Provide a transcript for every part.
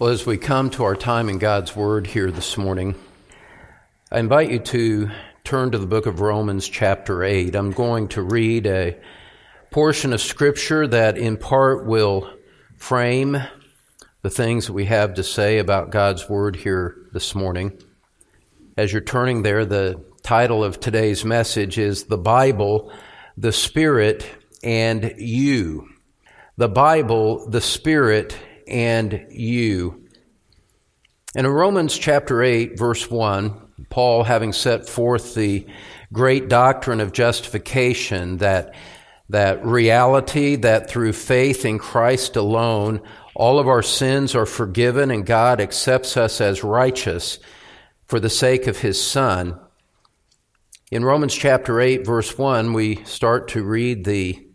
Well, as we come to our time in God's Word here this morning, I invite you to turn to the book of Romans, chapter 8. I'm going to read a portion of Scripture that, in part, will frame the things that we have to say about God's Word here this morning. As you're turning there, the title of today's message is The Bible, the Spirit, and You. The Bible, the Spirit, and you. And in Romans chapter 8, verse 1, Paul, having set forth the great doctrine of justification, that, that reality that through faith in Christ alone, all of our sins are forgiven and God accepts us as righteous for the sake of his Son. In Romans chapter 8, verse 1, we start to read the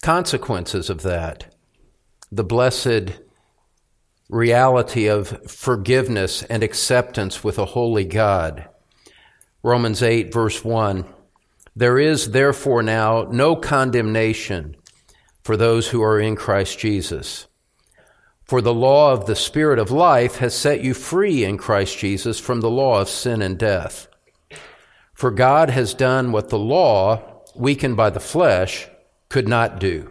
consequences of that. The blessed reality of forgiveness and acceptance with a holy God. Romans 8, verse 1 There is therefore now no condemnation for those who are in Christ Jesus. For the law of the Spirit of life has set you free in Christ Jesus from the law of sin and death. For God has done what the law, weakened by the flesh, could not do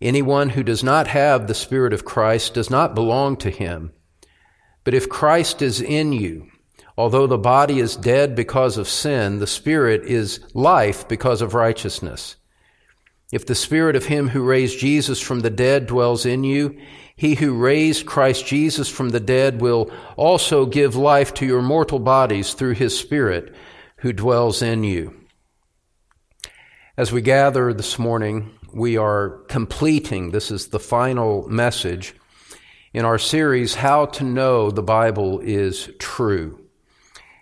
Anyone who does not have the Spirit of Christ does not belong to him. But if Christ is in you, although the body is dead because of sin, the Spirit is life because of righteousness. If the Spirit of him who raised Jesus from the dead dwells in you, he who raised Christ Jesus from the dead will also give life to your mortal bodies through his Spirit who dwells in you. As we gather this morning, we are completing, this is the final message in our series, How to Know the Bible is True.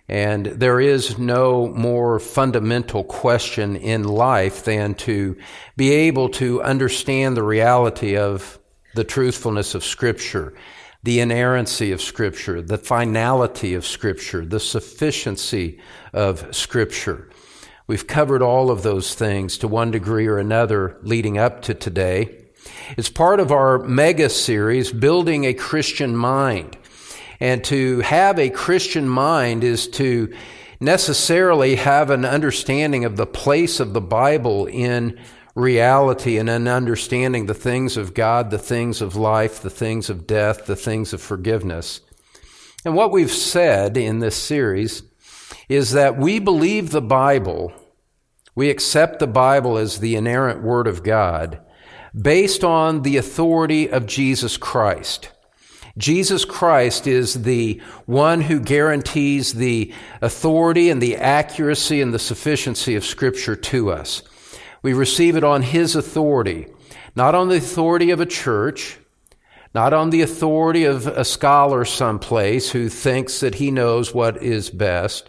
And there is no more fundamental question in life than to be able to understand the reality of the truthfulness of Scripture, the inerrancy of Scripture, the finality of Scripture, the sufficiency of Scripture. We've covered all of those things to one degree or another leading up to today. It's part of our mega series, Building a Christian Mind. And to have a Christian mind is to necessarily have an understanding of the place of the Bible in reality and an understanding the things of God, the things of life, the things of death, the things of forgiveness. And what we've said in this series is that we believe the Bible, we accept the Bible as the inerrant Word of God, based on the authority of Jesus Christ. Jesus Christ is the one who guarantees the authority and the accuracy and the sufficiency of Scripture to us. We receive it on His authority, not on the authority of a church, not on the authority of a scholar someplace who thinks that he knows what is best,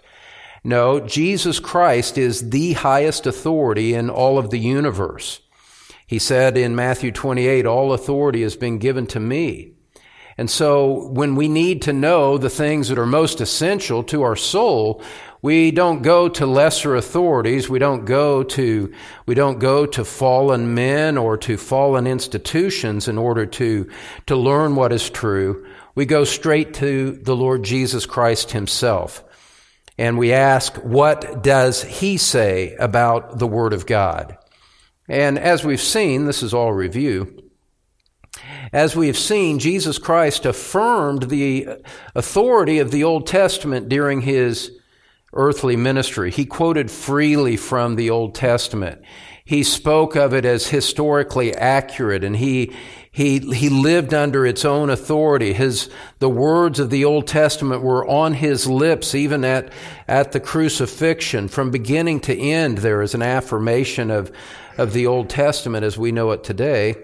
no, Jesus Christ is the highest authority in all of the universe. He said in Matthew 28, all authority has been given to me. And so when we need to know the things that are most essential to our soul, we don't go to lesser authorities. We don't go to, we don't go to fallen men or to fallen institutions in order to, to learn what is true. We go straight to the Lord Jesus Christ himself and we ask, what does he say about the Word of God? And as we've seen, this is all review, As we have seen, Jesus Christ affirmed the authority of the Old Testament during his earthly ministry. He quoted freely from the Old Testament. He spoke of it as historically accurate and he, he, he lived under its own authority. His, the words of the Old Testament were on his lips even at, at the crucifixion. From beginning to end, there is an affirmation of, of the Old Testament as we know it today.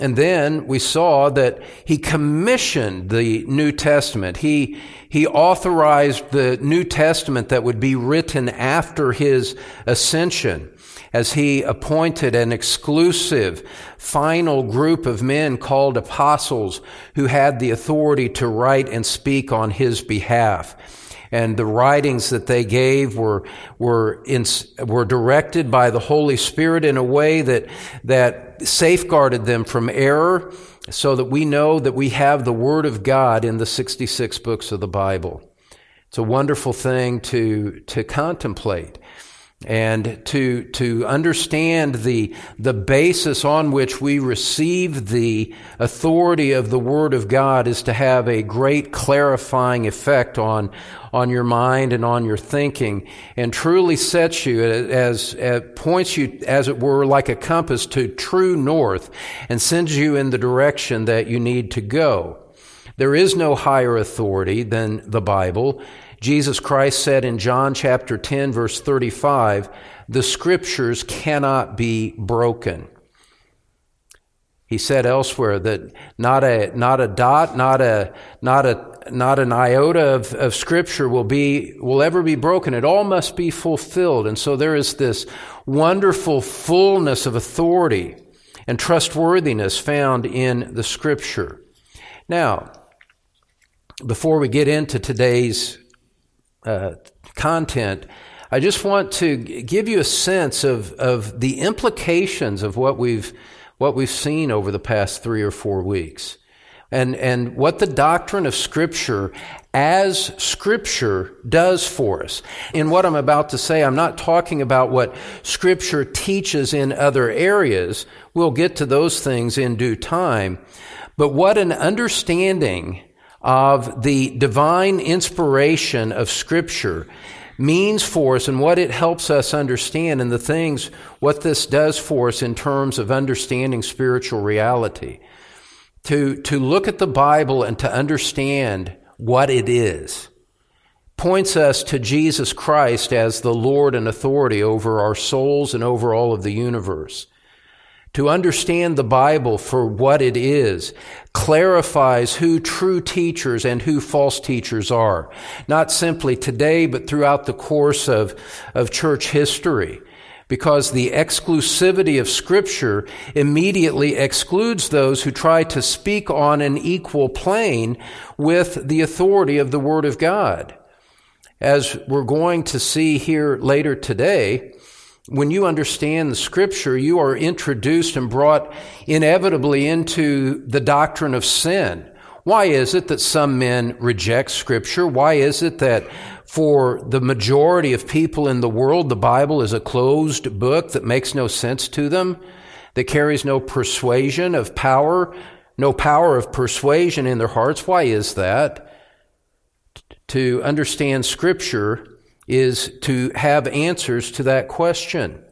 And then we saw that he commissioned the New Testament. He, he authorized the New Testament that would be written after his ascension as he appointed an exclusive final group of men called apostles who had the authority to write and speak on his behalf and the writings that they gave were were in, were directed by the Holy Spirit in a way that that safeguarded them from error, so that we know that we have the Word of God in the 66 books of the Bible. It's a wonderful thing to to contemplate and to to understand the the basis on which we receive the authority of the word of God is to have a great clarifying effect on on your mind and on your thinking and truly sets you as, as points you as it were like a compass to true north and sends you in the direction that you need to go. There is no higher authority than the Bible Jesus Christ said in John chapter 10 verse 35, the scriptures cannot be broken. He said elsewhere that not a, not a dot, not a, not a, not an iota of, of scripture will be, will ever be broken. It all must be fulfilled. And so there is this wonderful fullness of authority and trustworthiness found in the scripture. Now, before we get into today's uh, content, I just want to give you a sense of, of the implications of what we've, what we've seen over the past three or four weeks. And, and what the doctrine of Scripture as Scripture does for us. In what I'm about to say, I'm not talking about what Scripture teaches in other areas. We'll get to those things in due time. But what an understanding of the divine inspiration of Scripture means for us and what it helps us understand and the things, what this does for us in terms of understanding spiritual reality. To, to look at the Bible and to understand what it is points us to Jesus Christ as the Lord and authority over our souls and over all of the universe to understand the Bible for what it is clarifies who true teachers and who false teachers are. Not simply today, but throughout the course of, of church history. Because the exclusivity of scripture immediately excludes those who try to speak on an equal plane with the authority of the Word of God. As we're going to see here later today, when you understand the scripture, you are introduced and brought inevitably into the doctrine of sin. Why is it that some men reject scripture? Why is it that for the majority of people in the world, the Bible is a closed book that makes no sense to them, that carries no persuasion of power, no power of persuasion in their hearts? Why is that? To understand scripture is to have answers to that question.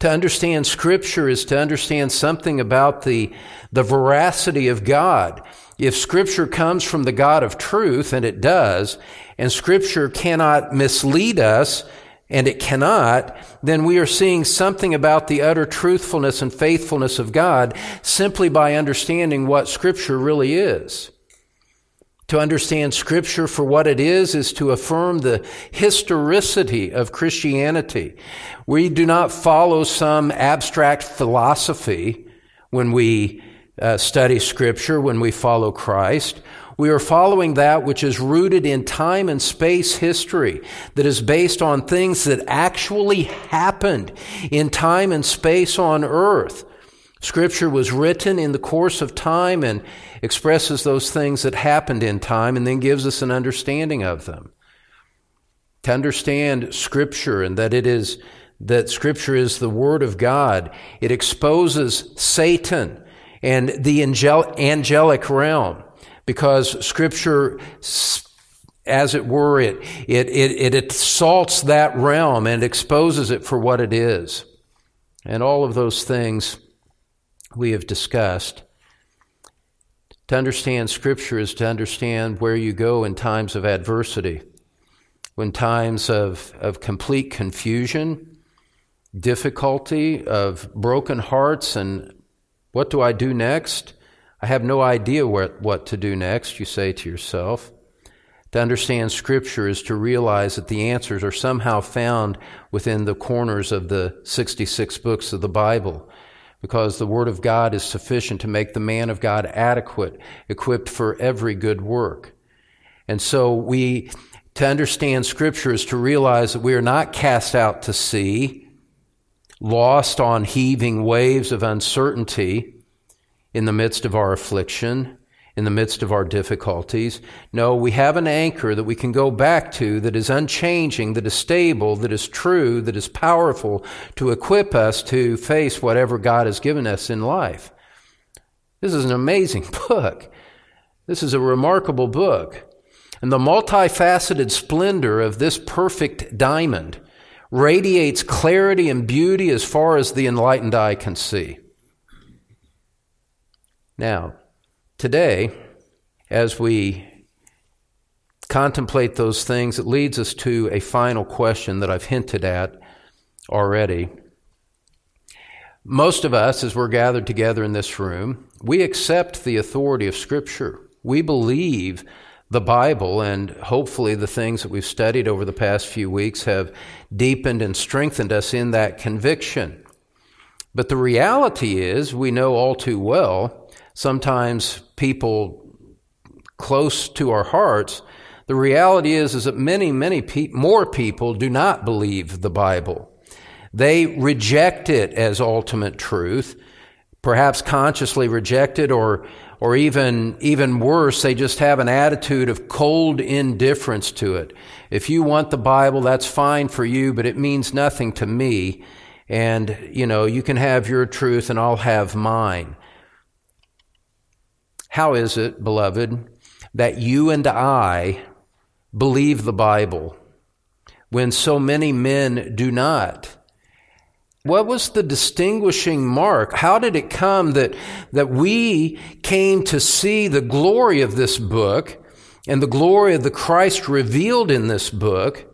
To understand Scripture is to understand something about the, the veracity of God. If Scripture comes from the God of truth, and it does, and Scripture cannot mislead us, and it cannot, then we are seeing something about the utter truthfulness and faithfulness of God simply by understanding what Scripture really is. To understand Scripture for what it is is to affirm the historicity of Christianity. We do not follow some abstract philosophy when we uh, study Scripture, when we follow Christ. We are following that which is rooted in time and space history, that is based on things that actually happened in time and space on earth. Scripture was written in the course of time and expresses those things that happened in time and then gives us an understanding of them. To understand Scripture and that it is that Scripture is the Word of God, it exposes Satan and the angel- angelic realm because Scripture, as it were, it, it, it, it assaults that realm and exposes it for what it is. And all of those things we have discussed. To understand Scripture is to understand where you go in times of adversity, when times of, of complete confusion, difficulty, of broken hearts, and what do I do next? I have no idea what, what to do next, you say to yourself. To understand Scripture is to realize that the answers are somehow found within the corners of the 66 books of the Bible, because the Word of God is sufficient to make the man of God adequate, equipped for every good work. And so we, to understand Scripture is to realize that we are not cast out to sea, lost on heaving waves of uncertainty, in the midst of our affliction, in the midst of our difficulties. No, we have an anchor that we can go back to that is unchanging, that is stable, that is true, that is powerful to equip us to face whatever God has given us in life. This is an amazing book. This is a remarkable book. And the multifaceted splendor of this perfect diamond radiates clarity and beauty as far as the enlightened eye can see. Now, today, as we contemplate those things, it leads us to a final question that I've hinted at already. Most of us, as we're gathered together in this room, we accept the authority of Scripture. We believe the Bible, and hopefully the things that we've studied over the past few weeks have deepened and strengthened us in that conviction. But the reality is, we know all too well sometimes people close to our hearts, the reality is, is that many, many pe- more people do not believe the Bible. They reject it as ultimate truth, perhaps consciously reject it or, or even, even worse, they just have an attitude of cold indifference to it. If you want the Bible, that's fine for you, but it means nothing to me. And, you know, you can have your truth and I'll have mine. How is it, beloved, that you and I believe the Bible when so many men do not? What was the distinguishing mark? How did it come that, that we came to see the glory of this book and the glory of the Christ revealed in this book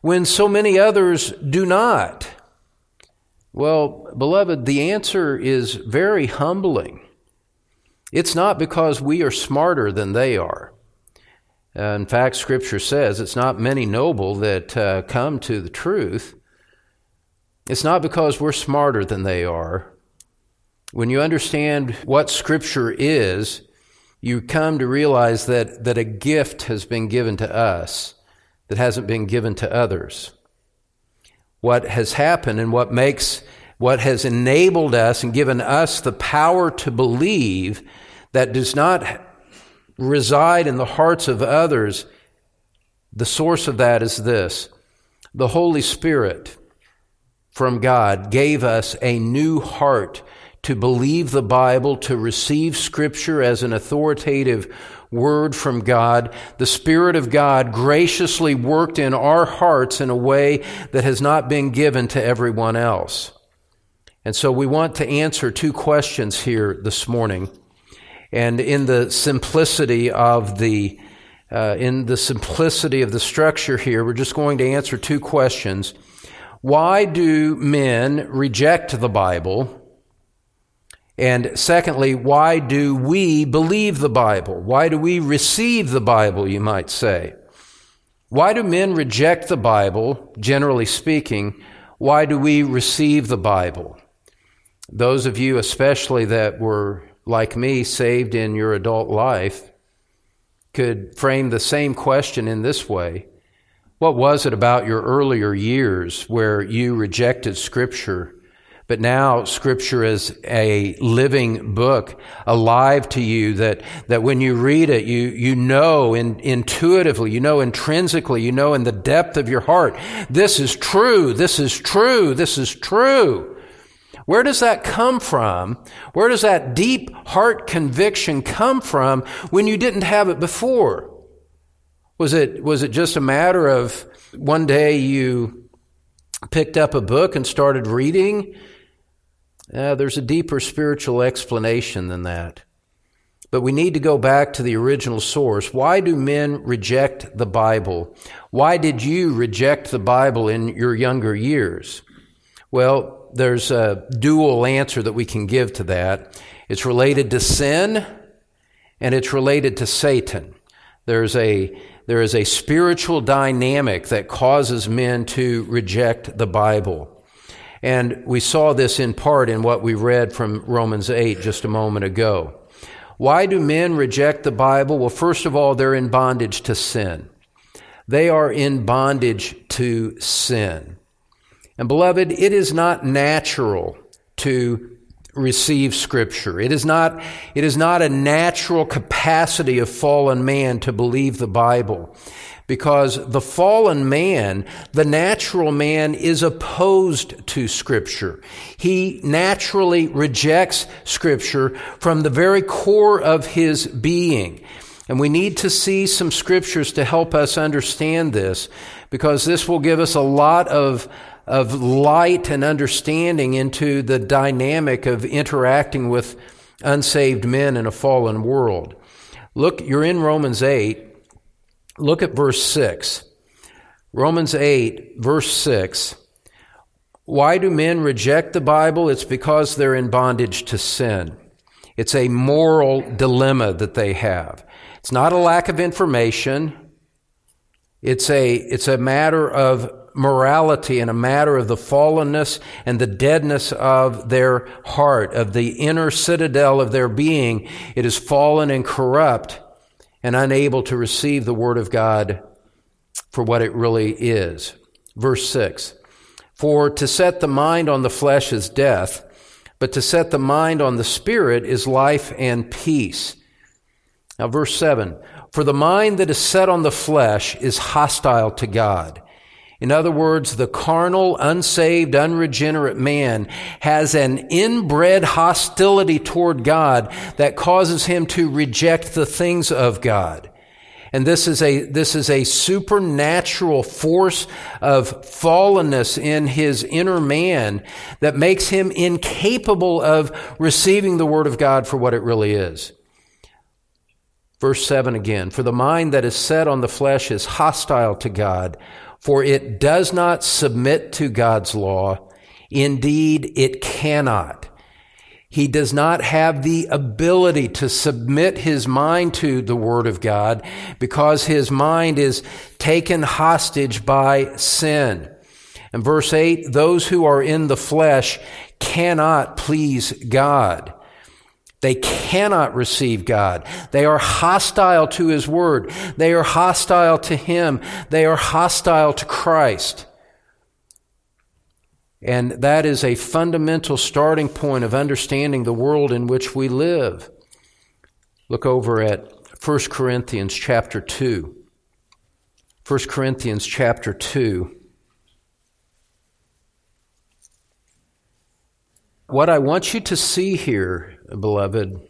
when so many others do not? Well, beloved, the answer is very humbling. It's not because we are smarter than they are. Uh, in fact, Scripture says it's not many noble that uh, come to the truth. It's not because we're smarter than they are. When you understand what Scripture is, you come to realize that, that a gift has been given to us that hasn't been given to others. What has happened and what makes what has enabled us and given us the power to believe that does not reside in the hearts of others, the source of that is this the Holy Spirit from God gave us a new heart to believe the Bible, to receive Scripture as an authoritative word from God. The Spirit of God graciously worked in our hearts in a way that has not been given to everyone else. And so we want to answer two questions here this morning. And in the simplicity of the uh, in the simplicity of the structure here, we're just going to answer two questions. Why do men reject the Bible? And secondly, why do we believe the Bible? Why do we receive the Bible, you might say? Why do men reject the Bible, generally speaking? Why do we receive the Bible? Those of you, especially that were like me, saved in your adult life, could frame the same question in this way What was it about your earlier years where you rejected Scripture? But now Scripture is a living book, alive to you that, that when you read it, you, you know in, intuitively, you know intrinsically, you know in the depth of your heart, this is true, this is true, this is true. Where does that come from? Where does that deep heart conviction come from when you didn't have it before? Was it, was it just a matter of one day you picked up a book and started reading? Uh, there's a deeper spiritual explanation than that. But we need to go back to the original source. Why do men reject the Bible? Why did you reject the Bible in your younger years? Well, there's a dual answer that we can give to that. It's related to sin and it's related to Satan. There's a, there is a spiritual dynamic that causes men to reject the Bible. And we saw this in part in what we read from Romans 8 just a moment ago. Why do men reject the Bible? Well, first of all, they're in bondage to sin. They are in bondage to sin. And beloved, it is not natural to receive scripture. It is not, it is not a natural capacity of fallen man to believe the Bible because the fallen man, the natural man, is opposed to Scripture. He naturally rejects Scripture from the very core of his being. And we need to see some scriptures to help us understand this because this will give us a lot of, of light and understanding into the dynamic of interacting with unsaved men in a fallen world. Look, you're in Romans 8. Look at verse 6. Romans 8, verse 6. Why do men reject the Bible? It's because they're in bondage to sin. It's a moral dilemma that they have. It's not a lack of information. It's a, it's a matter of morality and a matter of the fallenness and the deadness of their heart, of the inner citadel of their being. It is fallen and corrupt and unable to receive the Word of God for what it really is. Verse 6 For to set the mind on the flesh is death, but to set the mind on the Spirit is life and peace. Now, verse 7 For the mind that is set on the flesh is hostile to God. In other words, the carnal, unsaved, unregenerate man has an inbred hostility toward God that causes him to reject the things of God. And this is a, this is a supernatural force of fallenness in his inner man that makes him incapable of receiving the word of God for what it really is. Verse 7 again, for the mind that is set on the flesh is hostile to God for it does not submit to God's law. Indeed, it cannot. He does not have the ability to submit his mind to the Word of God because his mind is taken hostage by sin. And verse 8, those who are in the flesh cannot please God. They cannot receive God. They are hostile to His Word. They are hostile to Him. They are hostile to Christ. And that is a fundamental starting point of understanding the world in which we live. Look over at 1 Corinthians chapter 2. 1 Corinthians chapter 2. What I want you to see here beloved,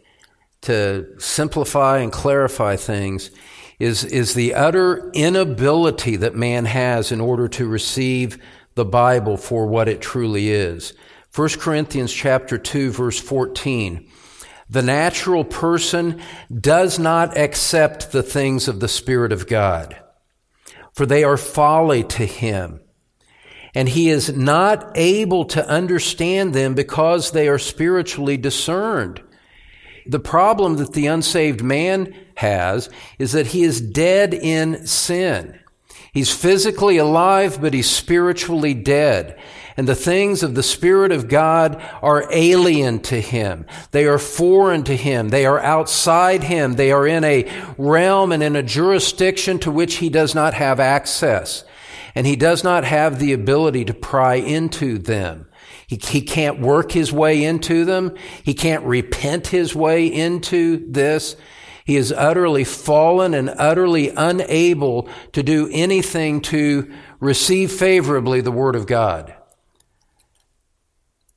to simplify and clarify things is, is the utter inability that man has in order to receive the Bible for what it truly is. 1 Corinthians chapter 2 verse 14. The natural person does not accept the things of the Spirit of God, for they are folly to him and he is not able to understand them because they are spiritually discerned. The problem that the unsaved man has is that he is dead in sin. He's physically alive, but he's spiritually dead. And the things of the Spirit of God are alien to him. They are foreign to him. They are outside him. They are in a realm and in a jurisdiction to which he does not have access and he does not have the ability to pry into them. He, he can't work his way into them. He can't repent his way into this. He is utterly fallen and utterly unable to do anything to receive favorably the Word of God.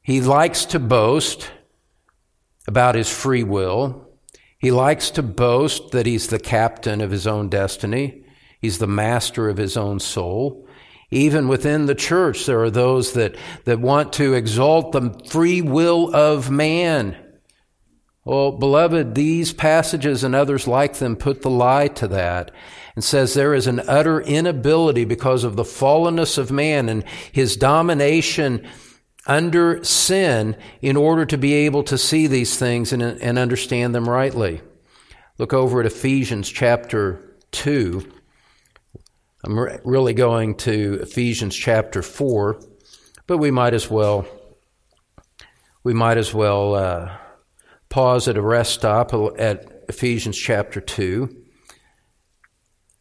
He likes to boast about his free will. He likes to boast that he's the captain of his own destiny. He's the master of his own soul. Even within the church, there are those that, that want to exalt the free will of man. Well, beloved, these passages and others like them put the lie to that and says there is an utter inability because of the fallenness of man and his domination under sin in order to be able to see these things and, and understand them rightly. Look over at Ephesians chapter 2. I'm re- really going to Ephesians chapter 4, but we might as well we might as well uh, pause at a rest stop at Ephesians chapter 2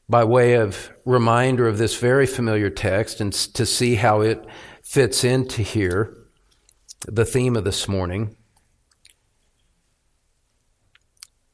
by way of reminder of this very familiar text and to see how it fits into here, the theme of this morning.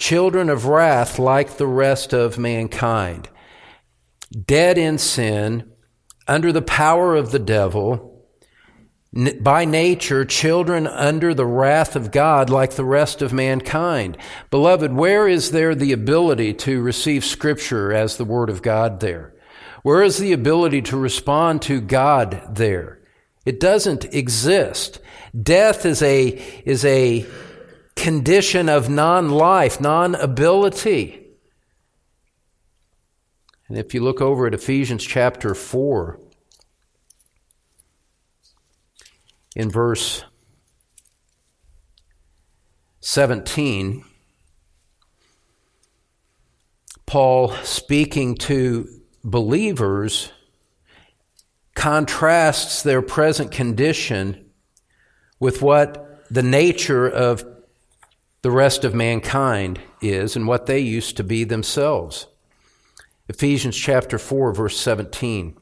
children of wrath like the rest of mankind. Dead in sin, under the power of the devil, by nature children under the wrath of God like the rest of mankind. Beloved, where is there the ability to receive Scripture as the Word of God there? Where is the ability to respond to God there? It doesn't exist. Death is a, is a condition of non life, non ability. And if you look over at Ephesians chapter 4, in verse 17, Paul speaking to believers contrasts their present condition with what the nature of the rest of mankind is and what they used to be themselves. Ephesians chapter 4 verse 17.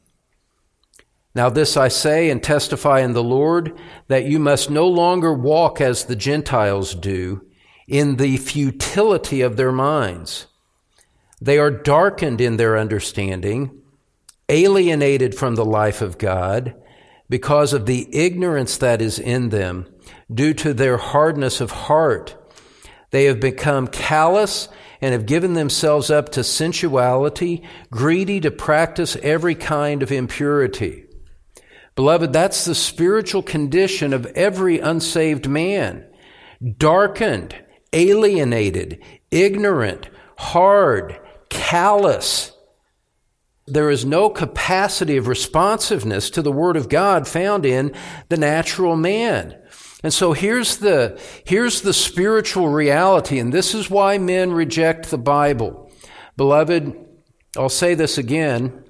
Now this I say and testify in the Lord that you must no longer walk as the Gentiles do in the futility of their minds. They are darkened in their understanding, alienated from the life of God because of the ignorance that is in them due to their hardness of heart. They have become callous and have given themselves up to sensuality, greedy to practice every kind of impurity. Beloved, that's the spiritual condition of every unsaved man. Darkened, alienated, ignorant, hard, callous, there is no capacity of responsiveness to the Word of God found in the natural man. And so here's the, here's the spiritual reality, and this is why men reject the Bible. Beloved, I'll say this again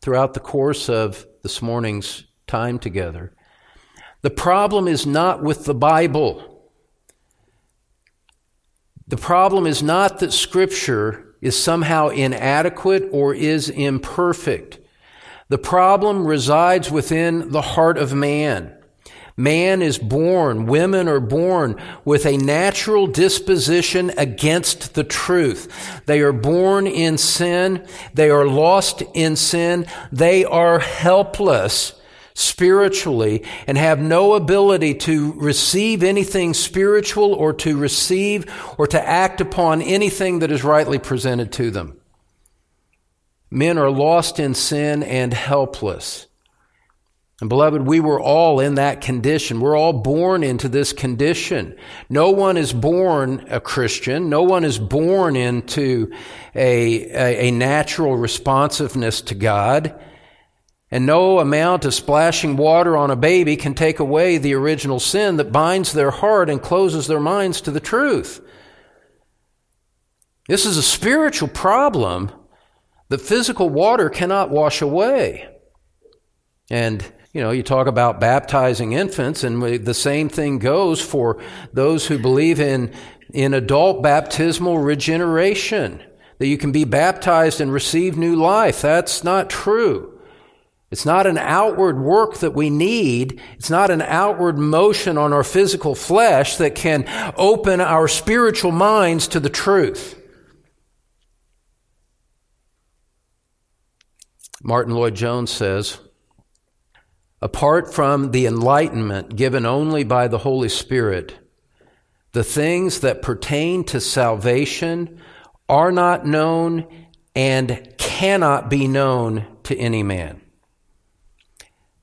throughout the course of this morning's time together. The problem is not with the Bible. The problem is not that Scripture is somehow inadequate or is imperfect. The problem resides within the heart of man. Man is born, women are born with a natural disposition against the truth. They are born in sin. They are lost in sin. They are helpless spiritually and have no ability to receive anything spiritual or to receive or to act upon anything that is rightly presented to them. Men are lost in sin and helpless. And beloved, we were all in that condition. We're all born into this condition. No one is born a Christian. No one is born into a, a, a natural responsiveness to God. And no amount of splashing water on a baby can take away the original sin that binds their heart and closes their minds to the truth. This is a spiritual problem that physical water cannot wash away. And You know, you talk about baptizing infants, and the same thing goes for those who believe in, in adult baptismal regeneration, that you can be baptized and receive new life. That's not true. It's not an outward work that we need. It's not an outward motion on our physical flesh that can open our spiritual minds to the truth. Martyn Lloyd-Jones says, apart from the enlightenment given only by the Holy Spirit, the things that pertain to salvation are not known and cannot be known to any man.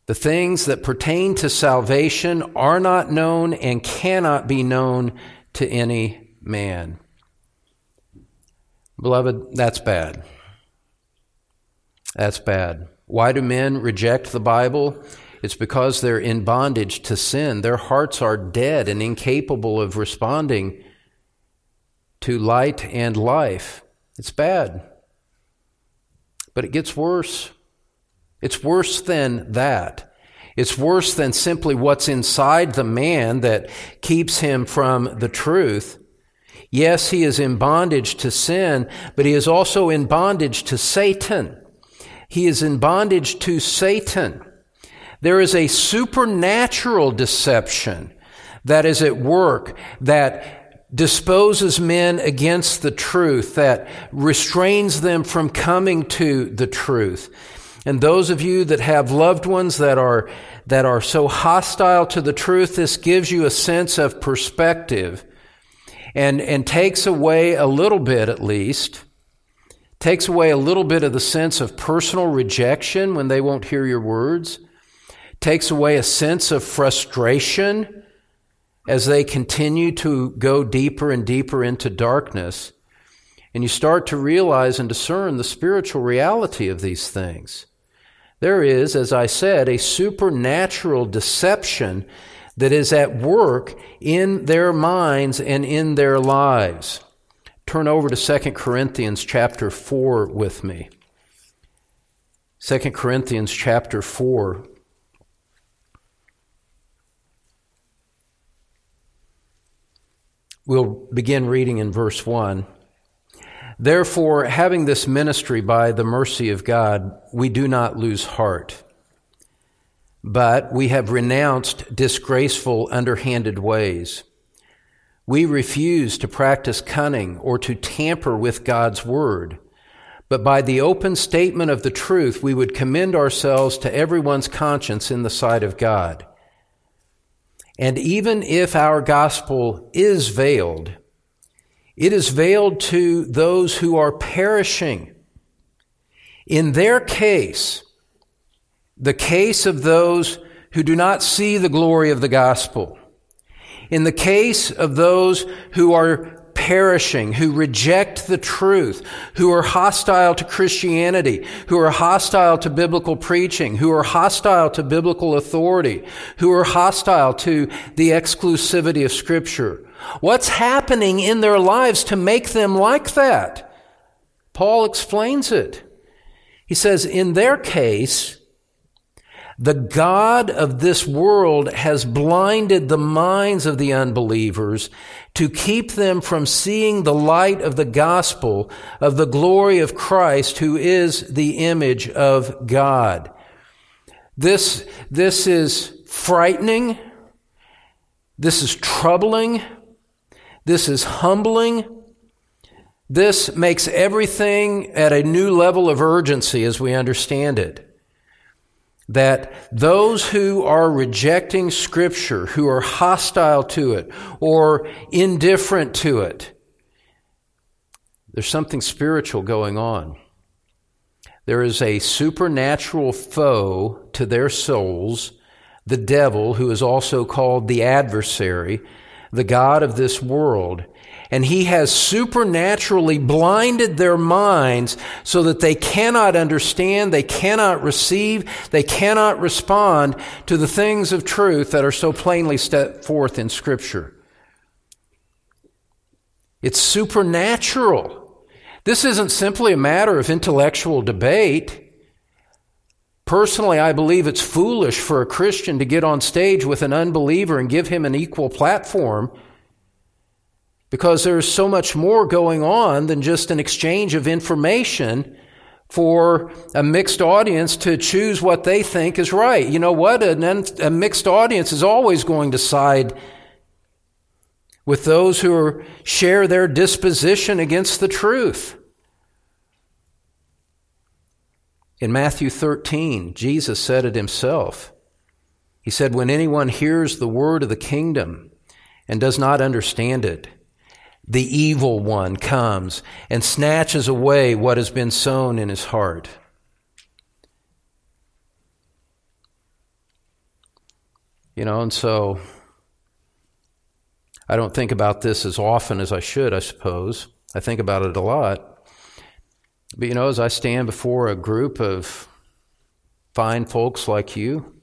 The things that pertain to salvation are not known and cannot be known to any man. Beloved, that's bad. That's bad. Why do men reject the Bible? It's because they're in bondage to sin. Their hearts are dead and incapable of responding to light and life. It's bad. But it gets worse. It's worse than that. It's worse than simply what's inside the man that keeps him from the truth. Yes, he is in bondage to sin, but he is also in bondage to Satan. He is in bondage to Satan. There is a supernatural deception that is at work that disposes men against the truth, that restrains them from coming to the truth. And those of you that have loved ones that are, that are so hostile to the truth, this gives you a sense of perspective and, and takes away a little bit at least, takes away a little bit of the sense of personal rejection when they won't hear your words, takes away a sense of frustration as they continue to go deeper and deeper into darkness. And you start to realize and discern the spiritual reality of these things. There is, as I said, a supernatural deception that is at work in their minds and in their lives. Turn over to 2 Corinthians chapter 4 with me. 2 Corinthians chapter 4. We'll begin reading in verse 1. Therefore, having this ministry by the mercy of God, we do not lose heart. But we have renounced disgraceful, underhanded ways. We refuse to practice cunning or to tamper with God's word. But by the open statement of the truth, we would commend ourselves to everyone's conscience in the sight of God. And even if our gospel is veiled, it is veiled to those who are perishing. In their case, the case of those who do not see the glory of the gospel, in the case of those who are perishing, who reject the truth, who are hostile to Christianity, who are hostile to biblical preaching, who are hostile to biblical authority, who are hostile to the exclusivity of Scripture, What's happening in their lives to make them like that? Paul explains it. He says, in their case, the God of this world has blinded the minds of the unbelievers to keep them from seeing the light of the gospel of the glory of Christ, who is the image of God. This, this is frightening. This is troubling. This is humbling. This makes everything at a new level of urgency as we understand it. That those who are rejecting Scripture, who are hostile to it or indifferent to it, there's something spiritual going on. There is a supernatural foe to their souls, the devil, who is also called the adversary, the God of this world. And he has supernaturally blinded their minds so that they cannot understand, they cannot receive, they cannot respond to the things of truth that are so plainly set forth in Scripture. It's supernatural. This isn't simply a matter of intellectual debate. Personally, I believe it's foolish for a Christian to get on stage with an unbeliever and give him an equal platform because there's so much more going on than just an exchange of information for a mixed audience to choose what they think is right. You know what? A, mixed audience is always going to side with those who are, share their disposition against the truth. In Matthew 13, Jesus said it himself. He said, When anyone hears the word of the kingdom and does not understand it, the evil one comes and snatches away what has been sown in his heart. You know, and so I don't think about this as often as I should, I suppose. I think about it a lot. But you know, as I stand before a group of fine folks like you,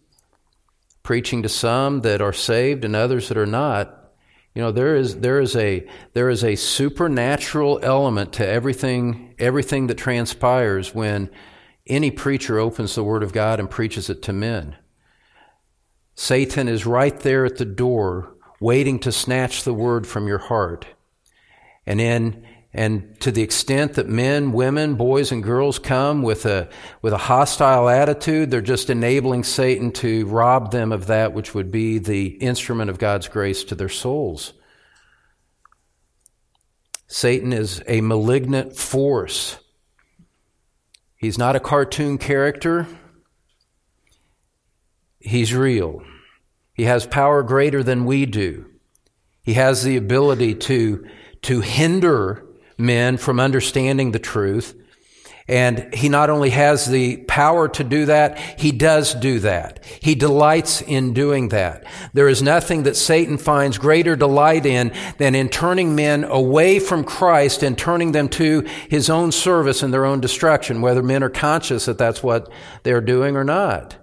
preaching to some that are saved and others that are not, you know, there is there is a there is a supernatural element to everything everything that transpires when any preacher opens the word of God and preaches it to men. Satan is right there at the door waiting to snatch the word from your heart. And in and to the extent that men, women, boys, and girls come with a, with a hostile attitude, they're just enabling Satan to rob them of that which would be the instrument of God's grace to their souls. Satan is a malignant force. He's not a cartoon character. He's real. He has power greater than we do. He has the ability to, to hinder men from understanding the truth. And he not only has the power to do that, he does do that. He delights in doing that. There is nothing that Satan finds greater delight in than in turning men away from Christ and turning them to his own service and their own destruction, whether men are conscious that that's what they're doing or not.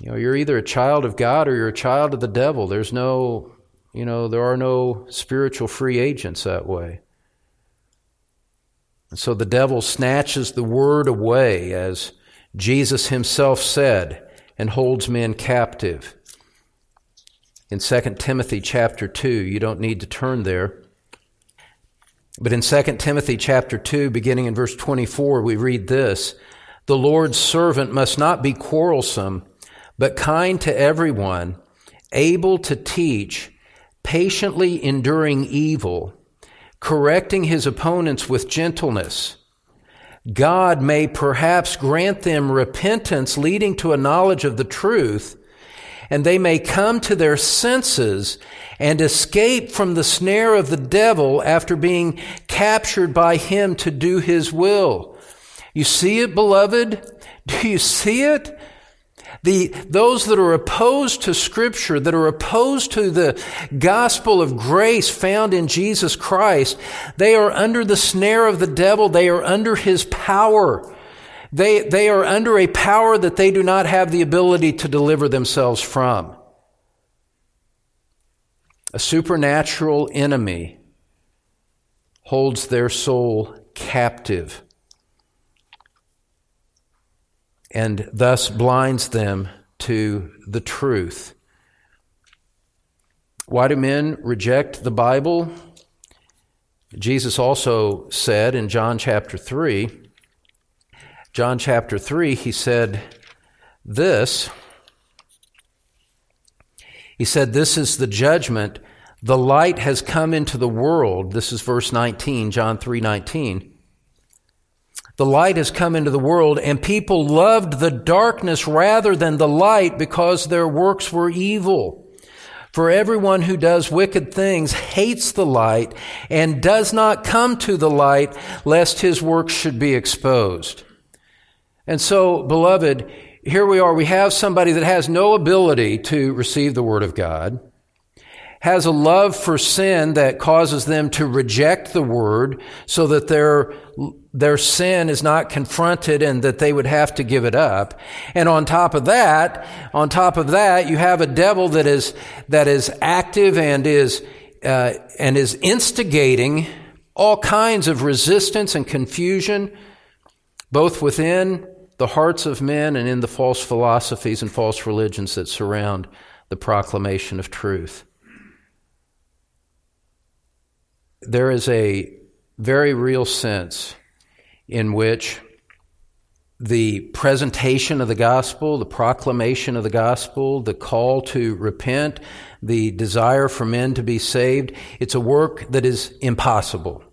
You know, you're either a child of God or you're a child of the devil. There's no you know, there are no spiritual free agents that way. And so the devil snatches the word away, as Jesus himself said, and holds men captive. In 2 Timothy chapter 2, you don't need to turn there. But in 2 Timothy chapter 2, beginning in verse 24, we read this The Lord's servant must not be quarrelsome, but kind to everyone, able to teach patiently enduring evil, correcting his opponents with gentleness. God may perhaps grant them repentance leading to a knowledge of the truth, and they may come to their senses and escape from the snare of the devil after being captured by him to do his will. You see it, beloved? Do you see it? The, those that are opposed to Scripture, that are opposed to the gospel of grace found in Jesus Christ, they are under the snare of the devil. They are under his power. They, they are under a power that they do not have the ability to deliver themselves from. A supernatural enemy holds their soul captive and thus blinds them to the truth. Why do men reject the Bible? Jesus also said in John chapter 3, John chapter 3, he said this. He said, This is the judgment. The light has come into the world. This is verse 19, John 3 19. The light has come into the world, and people loved the darkness rather than the light because their works were evil. For everyone who does wicked things hates the light and does not come to the light lest his works should be exposed. And so, beloved, here we are. We have somebody that has no ability to receive the Word of God has a love for sin that causes them to reject the word so that their, their sin is not confronted and that they would have to give it up. And on top of that, on top of that, you have a devil that is, that is active and is, uh, and is instigating all kinds of resistance and confusion, both within the hearts of men and in the false philosophies and false religions that surround the proclamation of truth. There is a very real sense in which the presentation of the gospel, the proclamation of the gospel, the call to repent, the desire for men to be saved, it's a work that is impossible.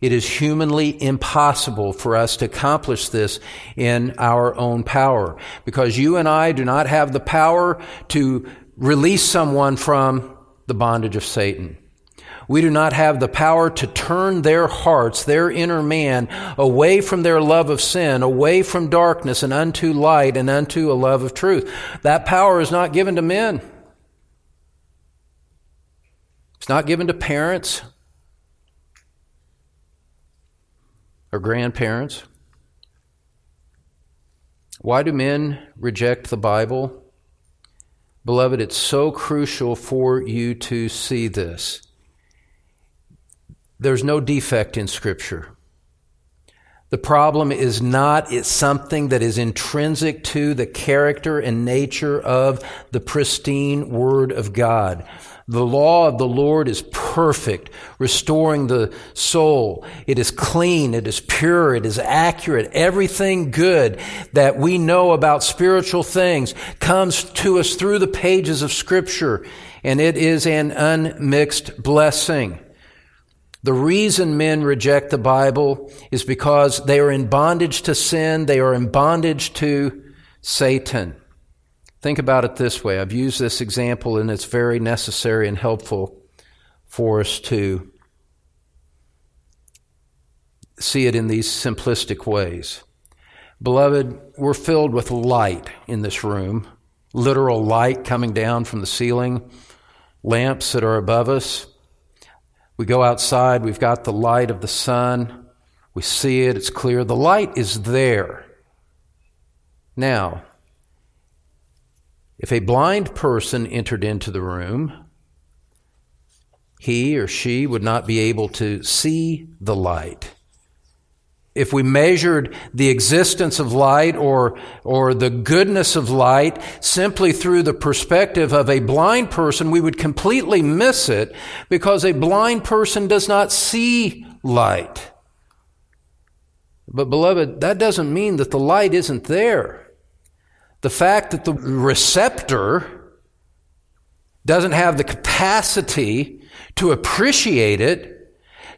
It is humanly impossible for us to accomplish this in our own power because you and I do not have the power to release someone from the bondage of Satan. We do not have the power to turn their hearts, their inner man, away from their love of sin, away from darkness and unto light and unto a love of truth. That power is not given to men. It's not given to parents or grandparents. Why do men reject the Bible? Beloved, it's so crucial for you to see this. There's no defect in Scripture. The problem is not it's something that is intrinsic to the character and nature of the pristine Word of God. The law of the Lord is perfect, restoring the soul. It is clean. It is pure. It is accurate. Everything good that we know about spiritual things comes to us through the pages of Scripture, and it is an unmixed blessing. The reason men reject the Bible is because they are in bondage to sin, they are in bondage to Satan. Think about it this way. I've used this example and it's very necessary and helpful for us to see it in these simplistic ways. Beloved, we're filled with light in this room, literal light coming down from the ceiling, lamps that are above us. We go outside, we've got the light of the sun, we see it, it's clear. The light is there. Now, if a blind person entered into the room, he or she would not be able to see the light if we measured the existence of light or, or the goodness of light simply through the perspective of a blind person, we would completely miss it because a blind person does not see light. But beloved, that doesn't mean that the light isn't there. The fact that the receptor doesn't have the capacity to appreciate it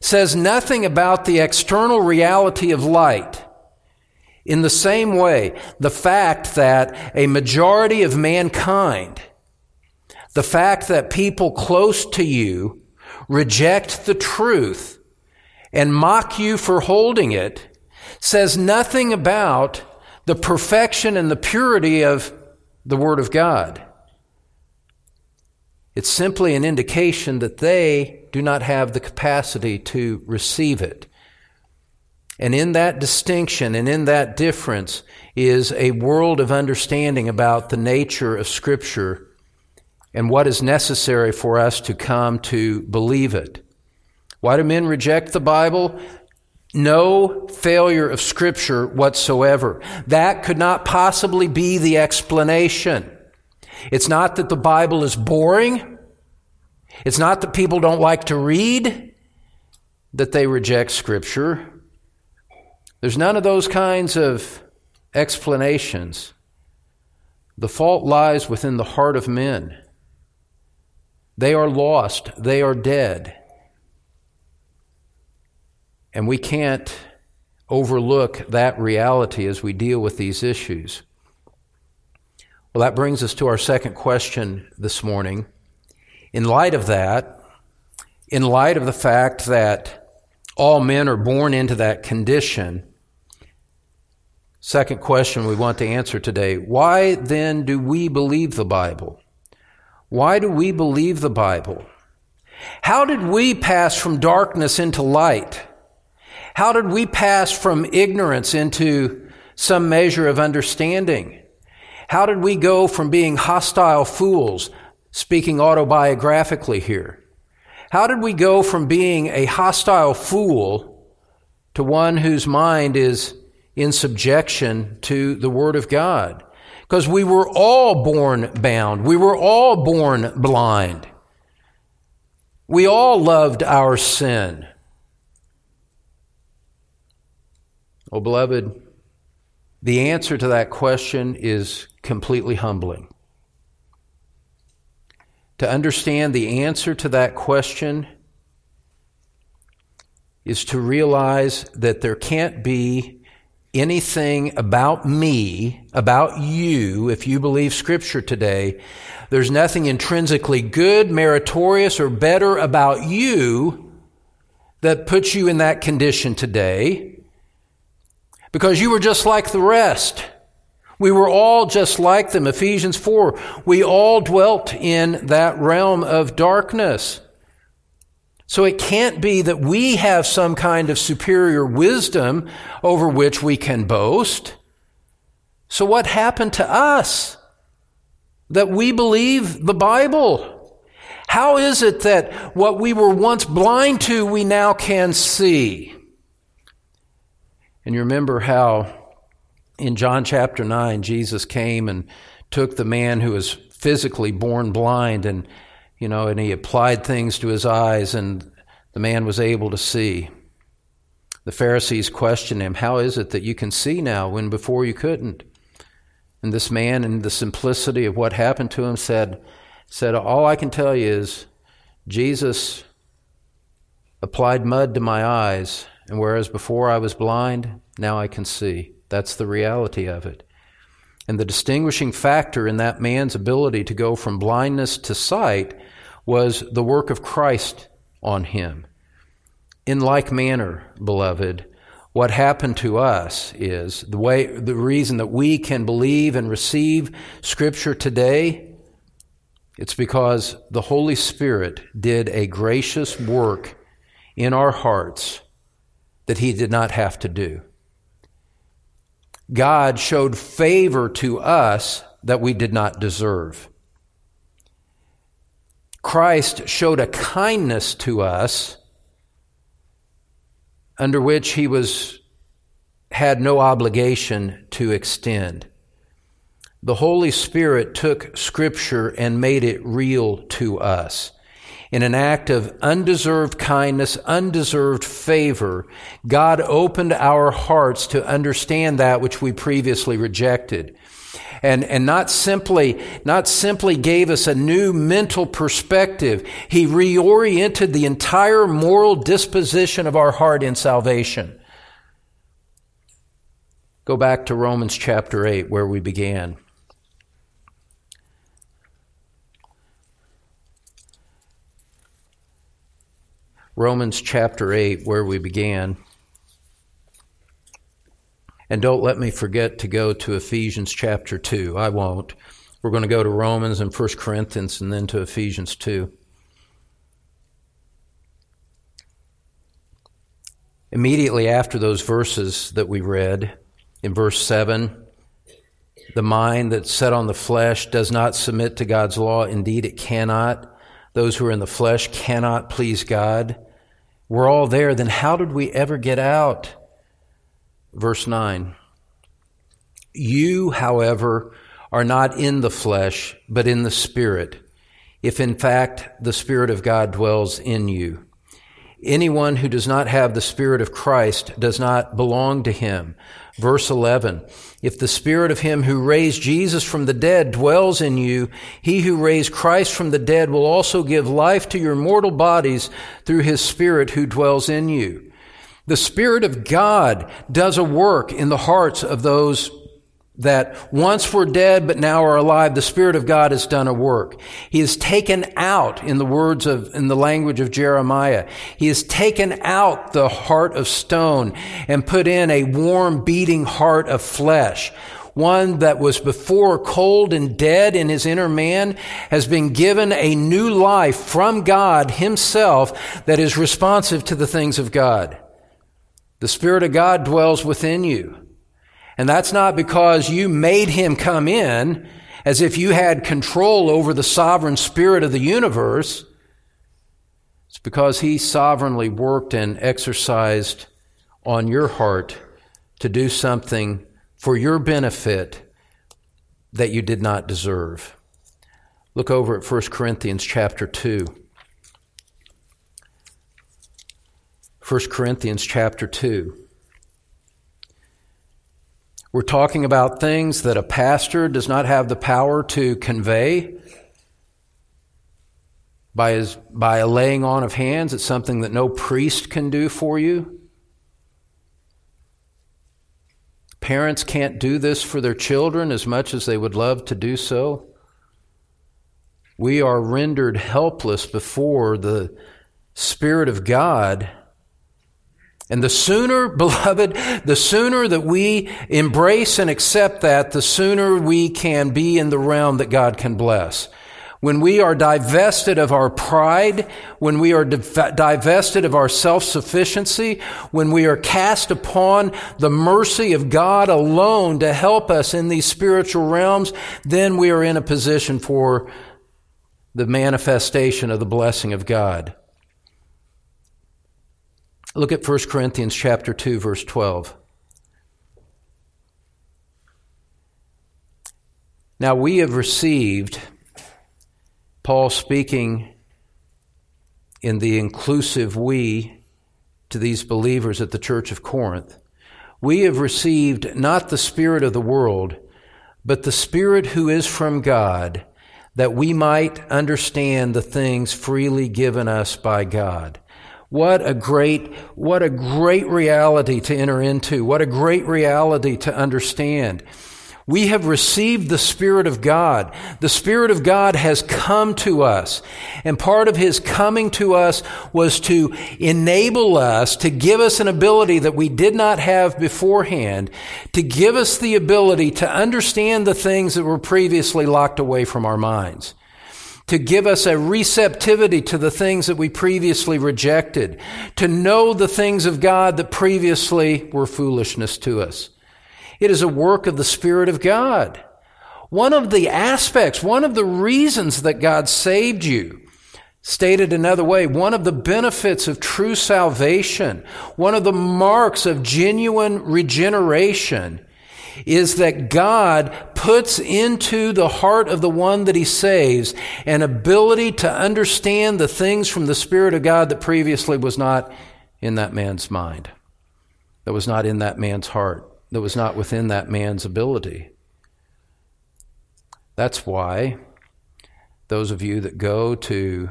says nothing about the external reality of light. In the same way, the fact that a majority of mankind, the fact that people close to you reject the truth and mock you for holding it, says nothing about the perfection and the purity of the Word of God. It's simply an indication that they do not have the capacity to receive it. And in that distinction and in that difference is a world of understanding about the nature of Scripture and what is necessary for us to come to believe it. Why do men reject the Bible? No failure of Scripture whatsoever. That could not possibly be the explanation. It's not that the Bible is boring. It's not that people don't like to read, that they reject Scripture. There's none of those kinds of explanations. The fault lies within the heart of men. They are lost, they are dead. And we can't overlook that reality as we deal with these issues. Well, that brings us to our second question this morning. In light of that, in light of the fact that all men are born into that condition, second question we want to answer today why then do we believe the Bible? Why do we believe the Bible? How did we pass from darkness into light? How did we pass from ignorance into some measure of understanding? How did we go from being hostile fools, speaking autobiographically here? How did we go from being a hostile fool to one whose mind is in subjection to the Word of God. Because we were all born bound. We were all born blind. We all loved our sin. Oh, beloved, the answer to that question is completely humbling. To understand the answer to that question is to realize that there can't be anything about me, about you, if you believe Scripture today. There's nothing intrinsically good, meritorious, or better about you that puts you in that condition today because you were just like the rest. We were all just like them. Ephesians 4. We all dwelt in that realm of darkness. So it can't be that we have some kind of superior wisdom over which we can boast. So what happened to us? That we believe the Bible. How is it that what we were once blind to, we now can see? And you remember how in John chapter 9, Jesus came and took the man who was physically born blind and you know, and he applied things to his eyes, and the man was able to see. The Pharisees questioned him, How is it that you can see now when before you couldn't? And this man, in the simplicity of what happened to him, said, said All I can tell you is Jesus applied mud to my eyes, and whereas before I was blind, now I can see. That's the reality of it. And the distinguishing factor in that man's ability to go from blindness to sight was the work of Christ on him. In like manner, beloved, what happened to us is the way the reason that we can believe and receive scripture today it's because the Holy Spirit did a gracious work in our hearts that he did not have to do. God showed favor to us that we did not deserve. Christ showed a kindness to us under which he was had no obligation to extend. The Holy Spirit took scripture and made it real to us. In an act of undeserved kindness, undeserved favor, God opened our hearts to understand that which we previously rejected and, and not simply, not simply gave us a new mental perspective. He reoriented the entire moral disposition of our heart in salvation. Go back to Romans chapter 8 where we began. Romans chapter 8, where we began. And don't let me forget to go to Ephesians chapter 2. I won't. We're going to go to Romans and 1 Corinthians and then to Ephesians 2. Immediately after those verses that we read, in verse 7, the mind that's set on the flesh does not submit to God's law. Indeed, it cannot. Those who are in the flesh cannot please God. We're all there. Then how did we ever get out? Verse 9 You, however, are not in the flesh, but in the Spirit, if in fact the Spirit of God dwells in you. Anyone who does not have the Spirit of Christ does not belong to him. Verse 11. If the Spirit of him who raised Jesus from the dead dwells in you, he who raised Christ from the dead will also give life to your mortal bodies through his Spirit who dwells in you. The Spirit of God does a work in the hearts of those that once we're dead but now are alive. The Spirit of God has done a work. He has taken out, in the words of, in the language of Jeremiah, He has taken out the heart of stone and put in a warm beating heart of flesh. One that was before cold and dead in his inner man has been given a new life from God himself that is responsive to the things of God. The Spirit of God dwells within you. And that's not because you made him come in as if you had control over the sovereign spirit of the universe. It's because he sovereignly worked and exercised on your heart to do something for your benefit that you did not deserve. Look over at 1 Corinthians chapter 2. 1 Corinthians chapter 2. We're talking about things that a pastor does not have the power to convey by, his, by a laying on of hands. It's something that no priest can do for you. Parents can't do this for their children as much as they would love to do so. We are rendered helpless before the Spirit of God. And the sooner, beloved, the sooner that we embrace and accept that, the sooner we can be in the realm that God can bless when we are divested of our pride, when we are divested of our self-sufficiency, when we are cast upon the mercy of God alone to help us in these spiritual realms, then we are in a position for the manifestation of the blessing of God. Look at 1 Corinthians chapter 2 verse 12. Now we have received Paul speaking in the inclusive we to these believers at the church of Corinth. We have received not the Spirit of the world, but the Spirit who is from God, that we might understand the things freely given us by God. What a great, what a great reality to enter into. What a great reality to understand. We have received the Spirit of God. The Spirit of God has come to us. And part of His coming to us was to enable us, to give us an ability that we did not have beforehand, to give us the ability to understand the things that were previously locked away from our minds to give us a receptivity to the things that we previously rejected, to know the things of God that previously were foolishness to us. It is a work of the Spirit of God. One of the aspects, one of the reasons that God saved you, stated another way, one of the benefits of true salvation, one of the marks of genuine regeneration is that God puts into the heart of the one that he saves an ability to understand the things from the Spirit of God that previously was not in that man's mind, that was not in that man's heart that was not within that man's ability. That's why those of you that go to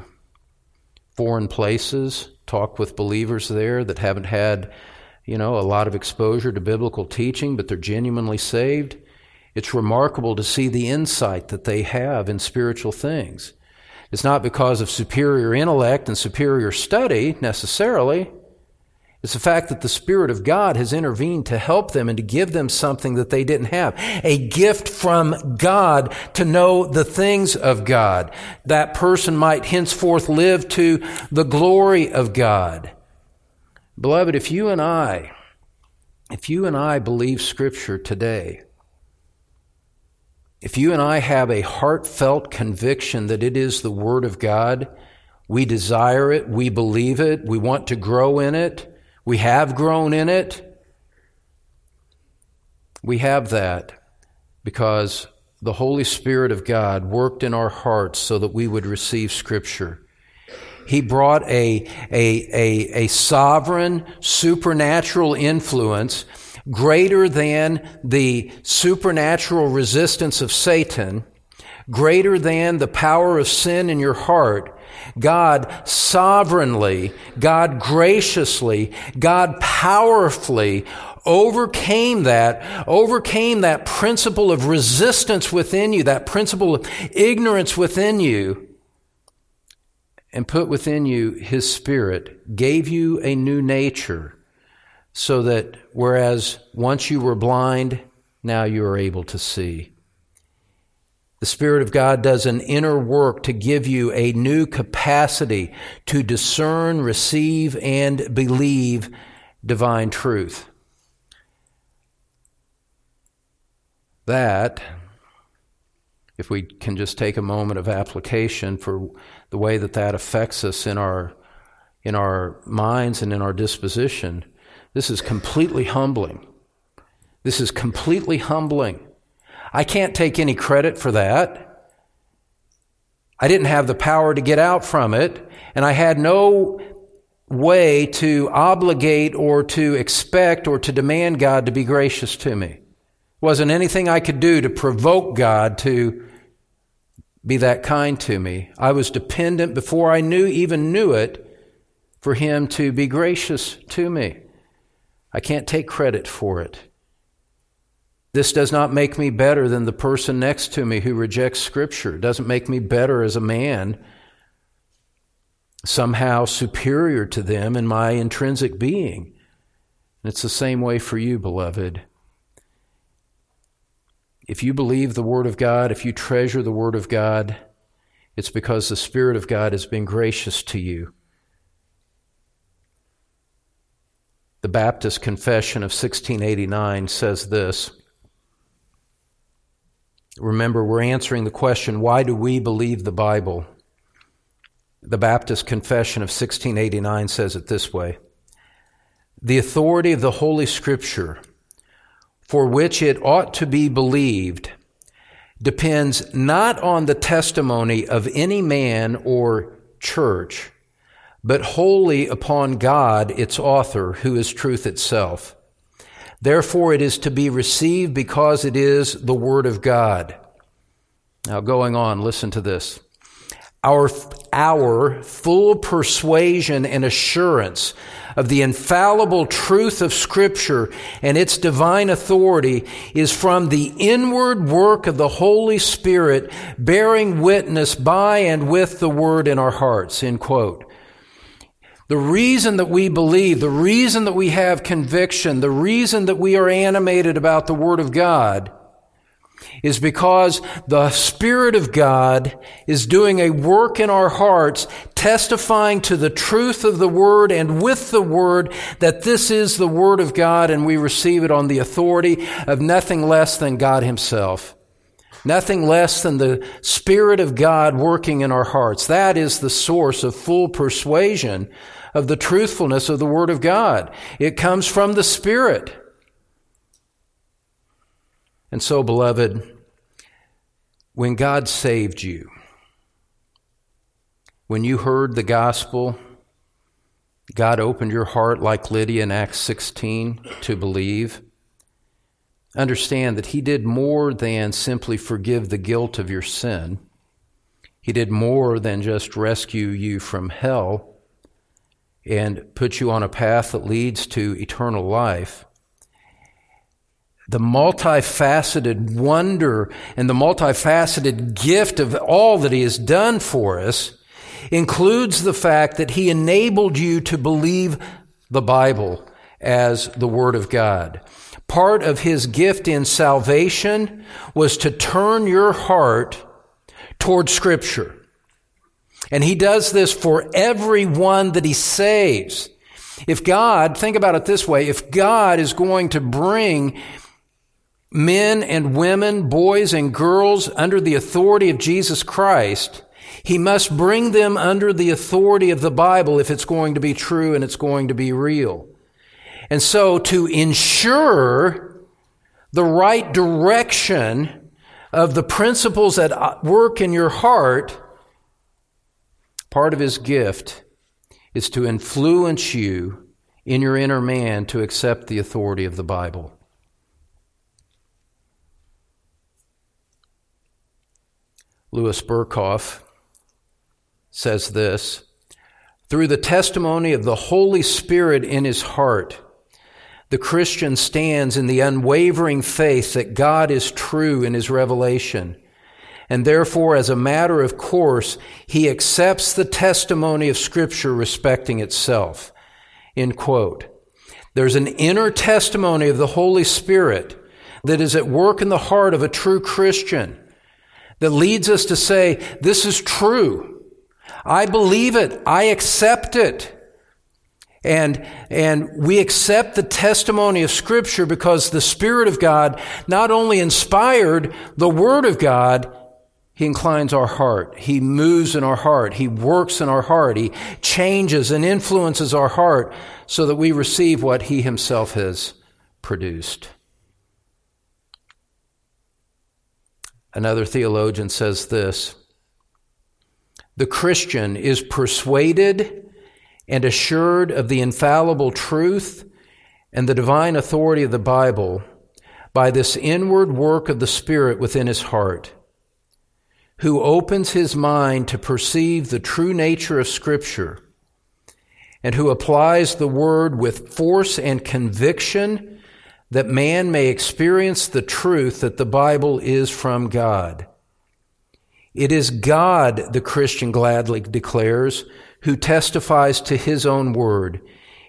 foreign places, talk with believers there that haven't had, you know, a lot of exposure to biblical teaching, but they're genuinely saved, it's remarkable to see the insight that they have in spiritual things. It's not because of superior intellect and superior study necessarily. It's the fact that the Spirit of God has intervened to help them and to give them something that they didn't have. A gift from God to know the things of God. That person might henceforth live to the glory of God. Beloved, if you and I, if you and I believe Scripture today, if you and I have a heartfelt conviction that it is the Word of God, we desire it, we believe it, we want to grow in it, we have grown in it. We have that because the Holy Spirit of God worked in our hearts so that we would receive Scripture. He brought a, a, a, a sovereign, supernatural influence greater than the supernatural resistance of Satan, greater than the power of sin in your heart, God sovereignly, God graciously, God powerfully overcame that, overcame that principle of resistance within you, that principle of ignorance within you, and put within you His Spirit, gave you a new nature, so that whereas once you were blind, now you are able to see. The Spirit of God does an inner work to give you a new capacity to discern, receive, and believe divine truth. That, if we can just take a moment of application for the way that that affects us in our, in our minds and in our disposition, this is completely humbling. This is completely humbling. I can't take any credit for that. I didn't have the power to get out from it, and I had no way to obligate or to expect or to demand God to be gracious to me. Wasn't anything I could do to provoke God to be that kind to me. I was dependent before I knew even knew it for him to be gracious to me. I can't take credit for it. This does not make me better than the person next to me who rejects Scripture. It doesn't make me better as a man, somehow superior to them in my intrinsic being. And it's the same way for you, beloved. If you believe the Word of God, if you treasure the Word of God, it's because the Spirit of God has been gracious to you. The Baptist Confession of 1689 says this Remember, we're answering the question why do we believe the Bible? The Baptist Confession of 1689 says it this way The authority of the Holy Scripture, for which it ought to be believed, depends not on the testimony of any man or church, but wholly upon God, its author, who is truth itself. Therefore, it is to be received because it is the Word of God. Now, going on, listen to this. Our, our full persuasion and assurance of the infallible truth of Scripture and its divine authority is from the inward work of the Holy Spirit bearing witness by and with the Word in our hearts. End quote. The reason that we believe, the reason that we have conviction, the reason that we are animated about the Word of God is because the Spirit of God is doing a work in our hearts, testifying to the truth of the Word and with the Word that this is the Word of God and we receive it on the authority of nothing less than God Himself. Nothing less than the Spirit of God working in our hearts. That is the source of full persuasion of the truthfulness of the Word of God. It comes from the Spirit. And so, beloved, when God saved you, when you heard the gospel, God opened your heart like Lydia in Acts 16 to believe. Understand that He did more than simply forgive the guilt of your sin. He did more than just rescue you from hell and put you on a path that leads to eternal life. The multifaceted wonder and the multifaceted gift of all that He has done for us includes the fact that He enabled you to believe the Bible as the Word of God. Part of His gift in salvation was to turn your heart toward Scripture. And he does this for everyone that he saves. If God, think about it this way, if God is going to bring men and women, boys and girls under the authority of Jesus Christ, he must bring them under the authority of the Bible if it's going to be true and it's going to be real. And so to ensure the right direction of the principles that uh, work in your heart, Part of his gift is to influence you in your inner man to accept the authority of the Bible. Louis Berkhof says this Through the testimony of the Holy Spirit in his heart, the Christian stands in the unwavering faith that God is true in his revelation and therefore, as a matter of course, he accepts the testimony of Scripture respecting itself. End quote. There's an inner testimony of the Holy Spirit that is at work in the heart of a true Christian that leads us to say, this is true. I believe it. I accept it. And, and we accept the testimony of Scripture because the Spirit of God not only inspired the Word of God, he inclines our heart. He moves in our heart. He works in our heart. He changes and influences our heart so that we receive what He Himself has produced. Another theologian, says this The Christian is persuaded and assured of the infallible truth and the divine authority of the Bible by this inward work of the Spirit within his heart, who opens his mind to perceive the true nature of Scripture, and who applies the Word with force and conviction that man may experience the truth that the Bible is from God. It is God, the Christian gladly declares, who testifies to his own word.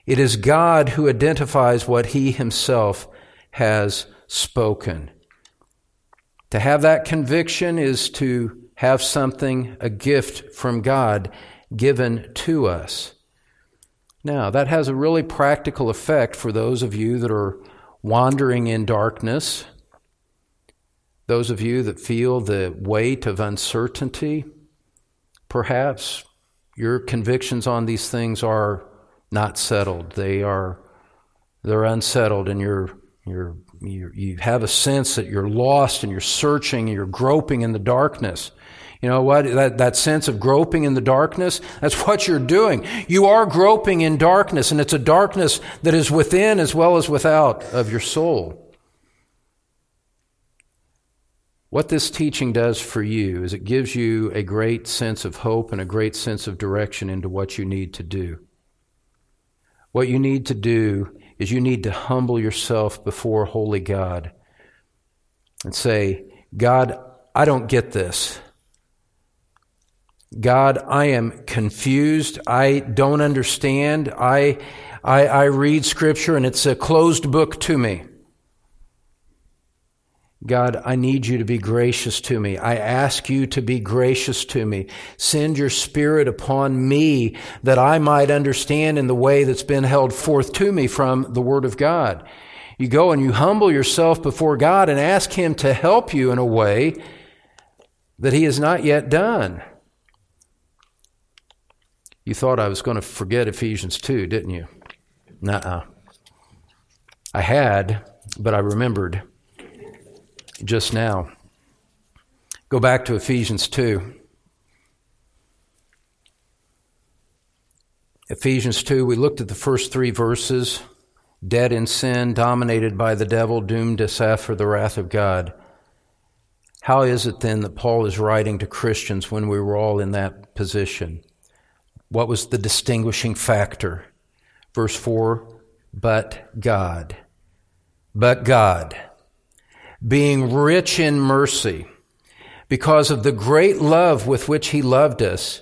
It is God who identifies what he himself has spoken. To have that conviction is to have something, a gift from God given to us. Now, that has a really practical effect for those of you that are wandering in darkness, those of you that feel the weight of uncertainty. Perhaps your convictions on these things are not settled. They are they're unsettled and you're you're you, you have a sense that you're lost and you're searching and you're groping in the darkness. You know what? That, that sense of groping in the darkness, that's what you're doing. You are groping in darkness, and it's a darkness that is within as well as without of your soul. What this teaching does for you is it gives you a great sense of hope and a great sense of direction into what you need to do. What you need to do is you need to humble yourself before holy God and say, God, I don't get this. God, I am confused. I don't understand. I, I, I read scripture and it's a closed book to me. God, I need you to be gracious to me. I ask you to be gracious to me. Send your spirit upon me that I might understand in the way that's been held forth to me from the word of God. You go and you humble yourself before God and ask him to help you in a way that he has not yet done. You thought I was going to forget Ephesians 2, didn't you? Nuh I had, but I remembered just now. Go back to Ephesians 2. Ephesians 2, we looked at the first three verses dead in sin, dominated by the devil, doomed to suffer the wrath of God. How is it then that Paul is writing to Christians when we were all in that position? What was the distinguishing factor? Verse 4 But God. But God, being rich in mercy, because of the great love with which He loved us,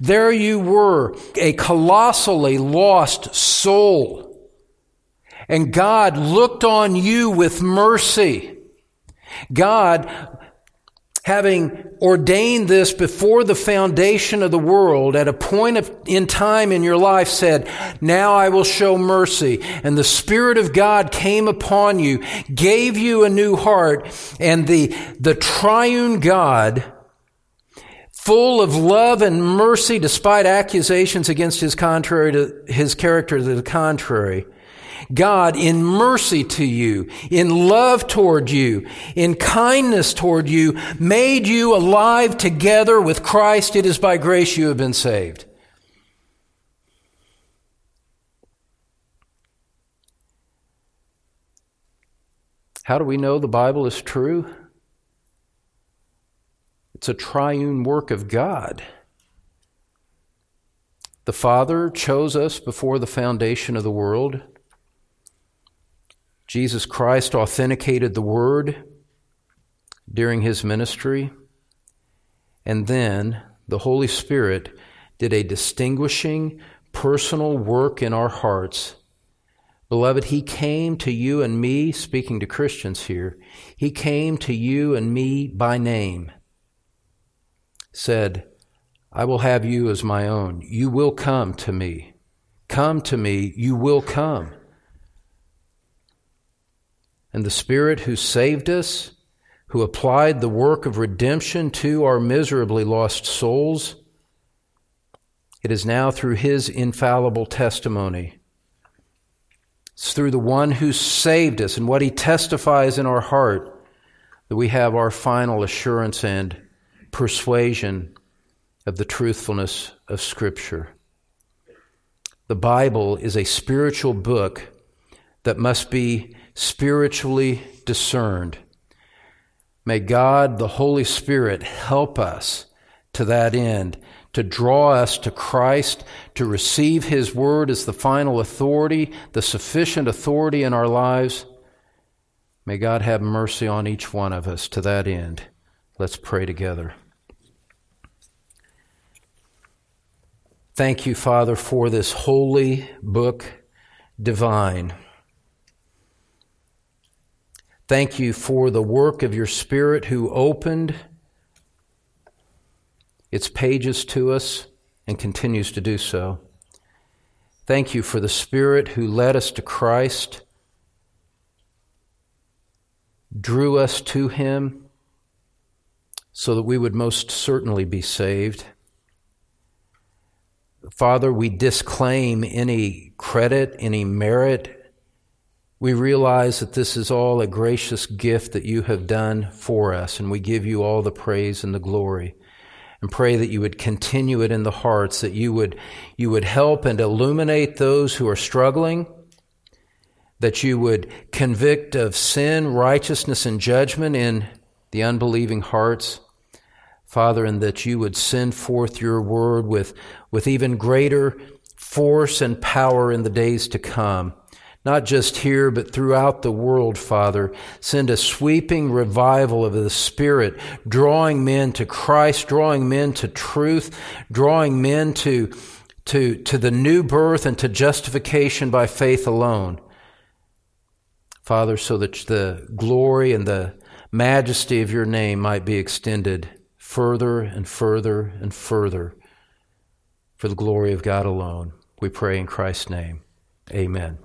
there you were, a colossally lost soul. And God looked on you with mercy. God, having ordained this before the foundation of the world, at a point of, in time in your life said, now I will show mercy. And the Spirit of God came upon you, gave you a new heart, and the, the triune God full of love and mercy despite accusations against his contrary to his character to the contrary. God, in mercy to you, in love toward you, in kindness toward you, made you alive together with Christ. It is by grace you have been saved. How do we know the Bible is true? It's a triune work of God. The Father chose us before the foundation of the world. Jesus Christ authenticated the Word during his ministry. And then the Holy Spirit did a distinguishing personal work in our hearts. Beloved, He came to you and me, speaking to Christians here, He came to you and me by name said, I will have you as my own. You will come to me. Come to me, you will come. And the Spirit who saved us, who applied the work of redemption to our miserably lost souls, it is now through His infallible testimony. It's through the one who saved us and what He testifies in our heart that we have our final assurance and persuasion of the truthfulness of Scripture. The Bible is a spiritual book that must be spiritually discerned. May God, the Holy Spirit, help us to that end, to draw us to Christ, to receive His Word as the final authority, the sufficient authority in our lives. May God have mercy on each one of us to that end. Let's pray together. Thank you, Father, for this holy book divine. Thank you for the work of your Spirit who opened its pages to us and continues to do so. Thank you for the Spirit who led us to Christ, drew us to Him so that we would most certainly be saved. Father, we disclaim any credit, any merit. We realize that this is all a gracious gift that you have done for us, and we give you all the praise and the glory. And pray that you would continue it in the hearts, that you would, you would help and illuminate those who are struggling, that you would convict of sin, righteousness, and judgment in the unbelieving hearts. Father, and that you would send forth your word with, with even greater force and power in the days to come. Not just here, but throughout the world, Father. Send a sweeping revival of the Spirit, drawing men to Christ, drawing men to truth, drawing men to, to, to the new birth and to justification by faith alone. Father, so that the glory and the majesty of your name might be extended further and further and further for the glory of God alone. We pray in Christ's name. Amen.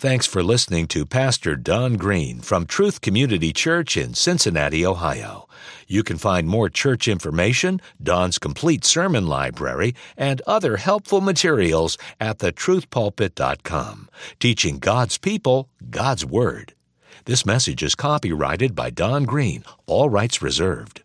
Thanks for listening to Pastor Don Green from Truth Community Church in Cincinnati, Ohio. You can find more church information, Don's complete sermon library, and other helpful materials at thetruthpulpit.com, teaching God's people God's Word. This message is copyrighted by Don Green, all rights reserved.